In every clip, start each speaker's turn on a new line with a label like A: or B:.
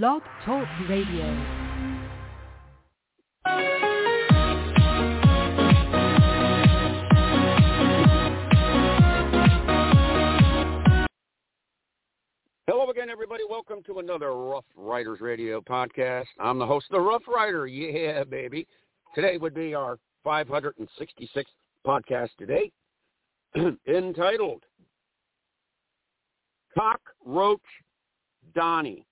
A: Blog Talk Radio.
B: Hello again, everybody. Welcome to another Rough Riders Radio podcast. I'm the host of the Rough Rider. Yeah, baby. Today would be our 566th podcast today, entitled Cockroach Donny.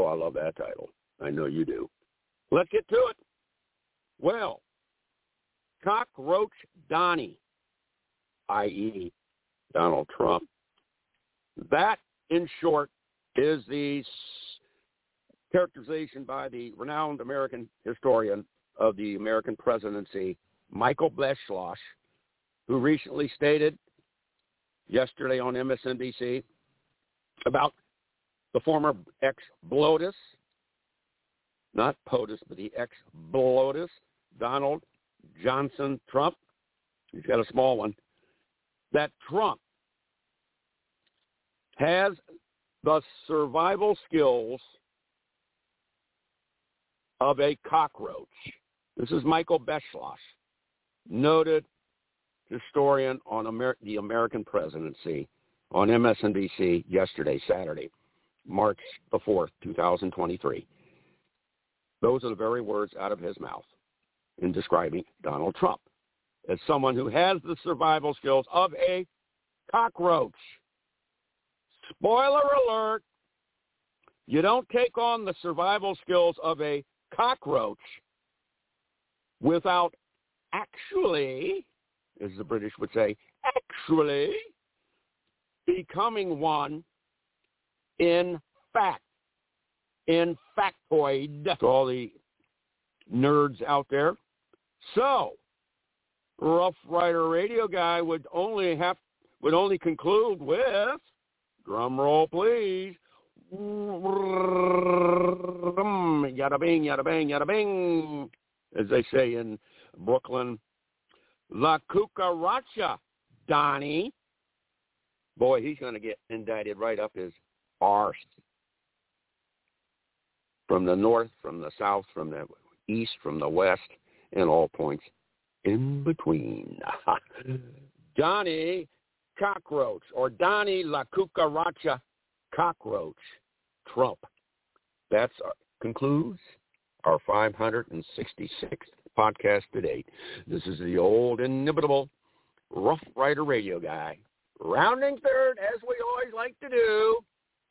B: Oh, I love that title. I know you do. Let's get to it. Well, Cockroach Donny, i.e. Donald Trump, that, in short, is the characterization by the renowned American historian of the American presidency, Michael Beschloss, who recently stated yesterday on MSNBC about the former ex-BLOTUS, not POTUS, but the ex-BLOTUS, Donald Johnson Trump. He's got a small one. That Trump has the survival skills of a cockroach. This is Michael Beschloss, noted historian on Amer- the American presidency on MSNBC yesterday, Saturday, March the 4th, 2023. Those are the very words out of his mouth in describing Donald Trump as someone who has the survival skills of a cockroach. Spoiler alert, you don't take on the survival skills of a cockroach without actually, as the British would say, actually becoming one in fact, in factoid to all the nerds out there. So, Rough Rider Radio guy would only have would only conclude with drum roll please. Yada bing, yada bang, yada bing, as they say in Brooklyn. La cucaracha, Donny. Boy, he's going to get indicted right up his From the north, from the south, from the east, from the west, and all points in between. Donny Cockroach, or Donny La Cucaracha Cockroach Trump. That uh, concludes our 566th podcast to date. This is the old inimitable Rough Rider Radio guy, rounding third, as we always like to do,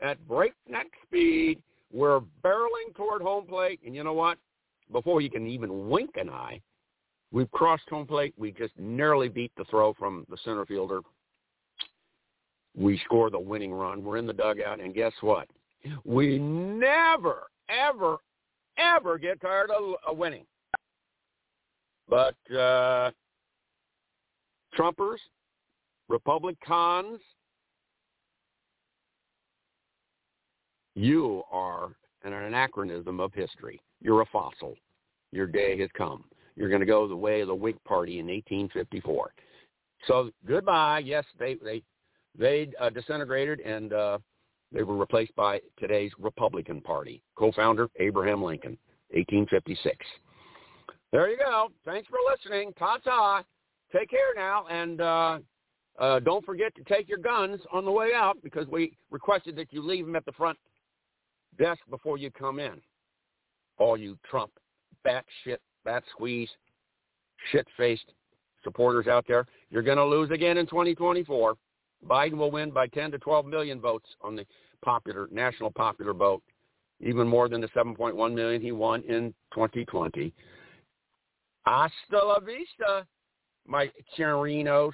B: at breakneck speed. We're barreling toward home plate, and you know what? Before you can even wink an eye, we've crossed home plate. We just narrowly beat the throw from the center fielder. We score the winning run. We're in the dugout, and guess what? We never, ever, ever get tired of, winning. But uh, Trumpers, Republicans, you are an anachronism of history. You're a fossil. Your day has come. You're going to go the way of the Whig Party in 1854. So goodbye. Yes, they they they uh, disintegrated and uh, they were replaced by today's Republican Party. Co-founder Abraham Lincoln, 1856. There you go. Thanks for listening. Ta-ta. Take care now, and uh, uh, don't forget to take your guns on the way out because we requested that you leave them at the front desk before you come in. All you Trump bat shit, bat squeeze, shit-faced supporters out there, you're going to lose again in 2024. Biden will win by 10 to 12 million votes on the popular national popular vote, even more than the 7.1 million he won in 2020. Hasta la vista, my chirinos.